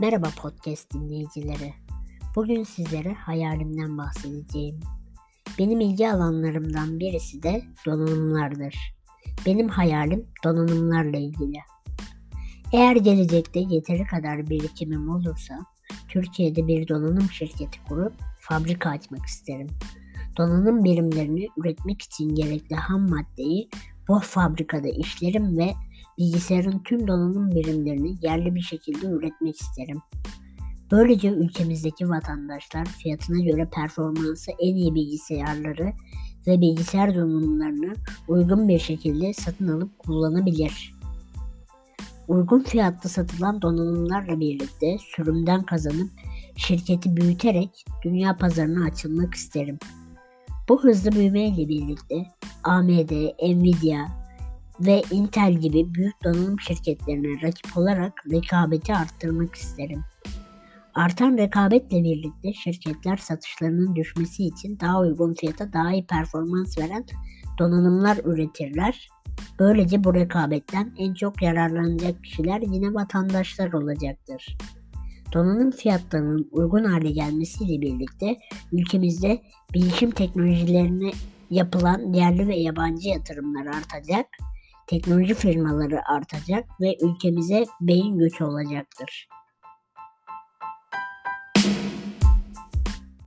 Merhaba podcast dinleyicileri. Bugün sizlere hayalimden bahsedeceğim. Benim ilgi alanlarımdan birisi de donanımlardır. Benim hayalim donanımlarla ilgili. Eğer gelecekte yeteri kadar birikimim olursa Türkiye'de bir donanım şirketi kurup fabrika açmak isterim. Donanım birimlerini üretmek için gerekli ham maddeyi bu fabrikada işlerim ve bilgisayarın tüm donanım birimlerini yerli bir şekilde üretmek isterim. Böylece ülkemizdeki vatandaşlar fiyatına göre performansı en iyi bilgisayarları ve bilgisayar donanımlarını uygun bir şekilde satın alıp kullanabilir. Uygun fiyatlı satılan donanımlarla birlikte sürümden kazanıp şirketi büyüterek dünya pazarına açılmak isterim. Bu hızlı büyümeyle birlikte AMD, Nvidia ve Intel gibi büyük donanım şirketlerine rakip olarak rekabeti arttırmak isterim. Artan rekabetle birlikte şirketler satışlarının düşmesi için daha uygun fiyata daha iyi performans veren donanımlar üretirler. Böylece bu rekabetten en çok yararlanacak kişiler yine vatandaşlar olacaktır. Donanım fiyatlarının uygun hale gelmesiyle birlikte ülkemizde bilişim teknolojilerine yapılan yerli ve yabancı yatırımlar artacak, teknoloji firmaları artacak ve ülkemize beyin göçü olacaktır.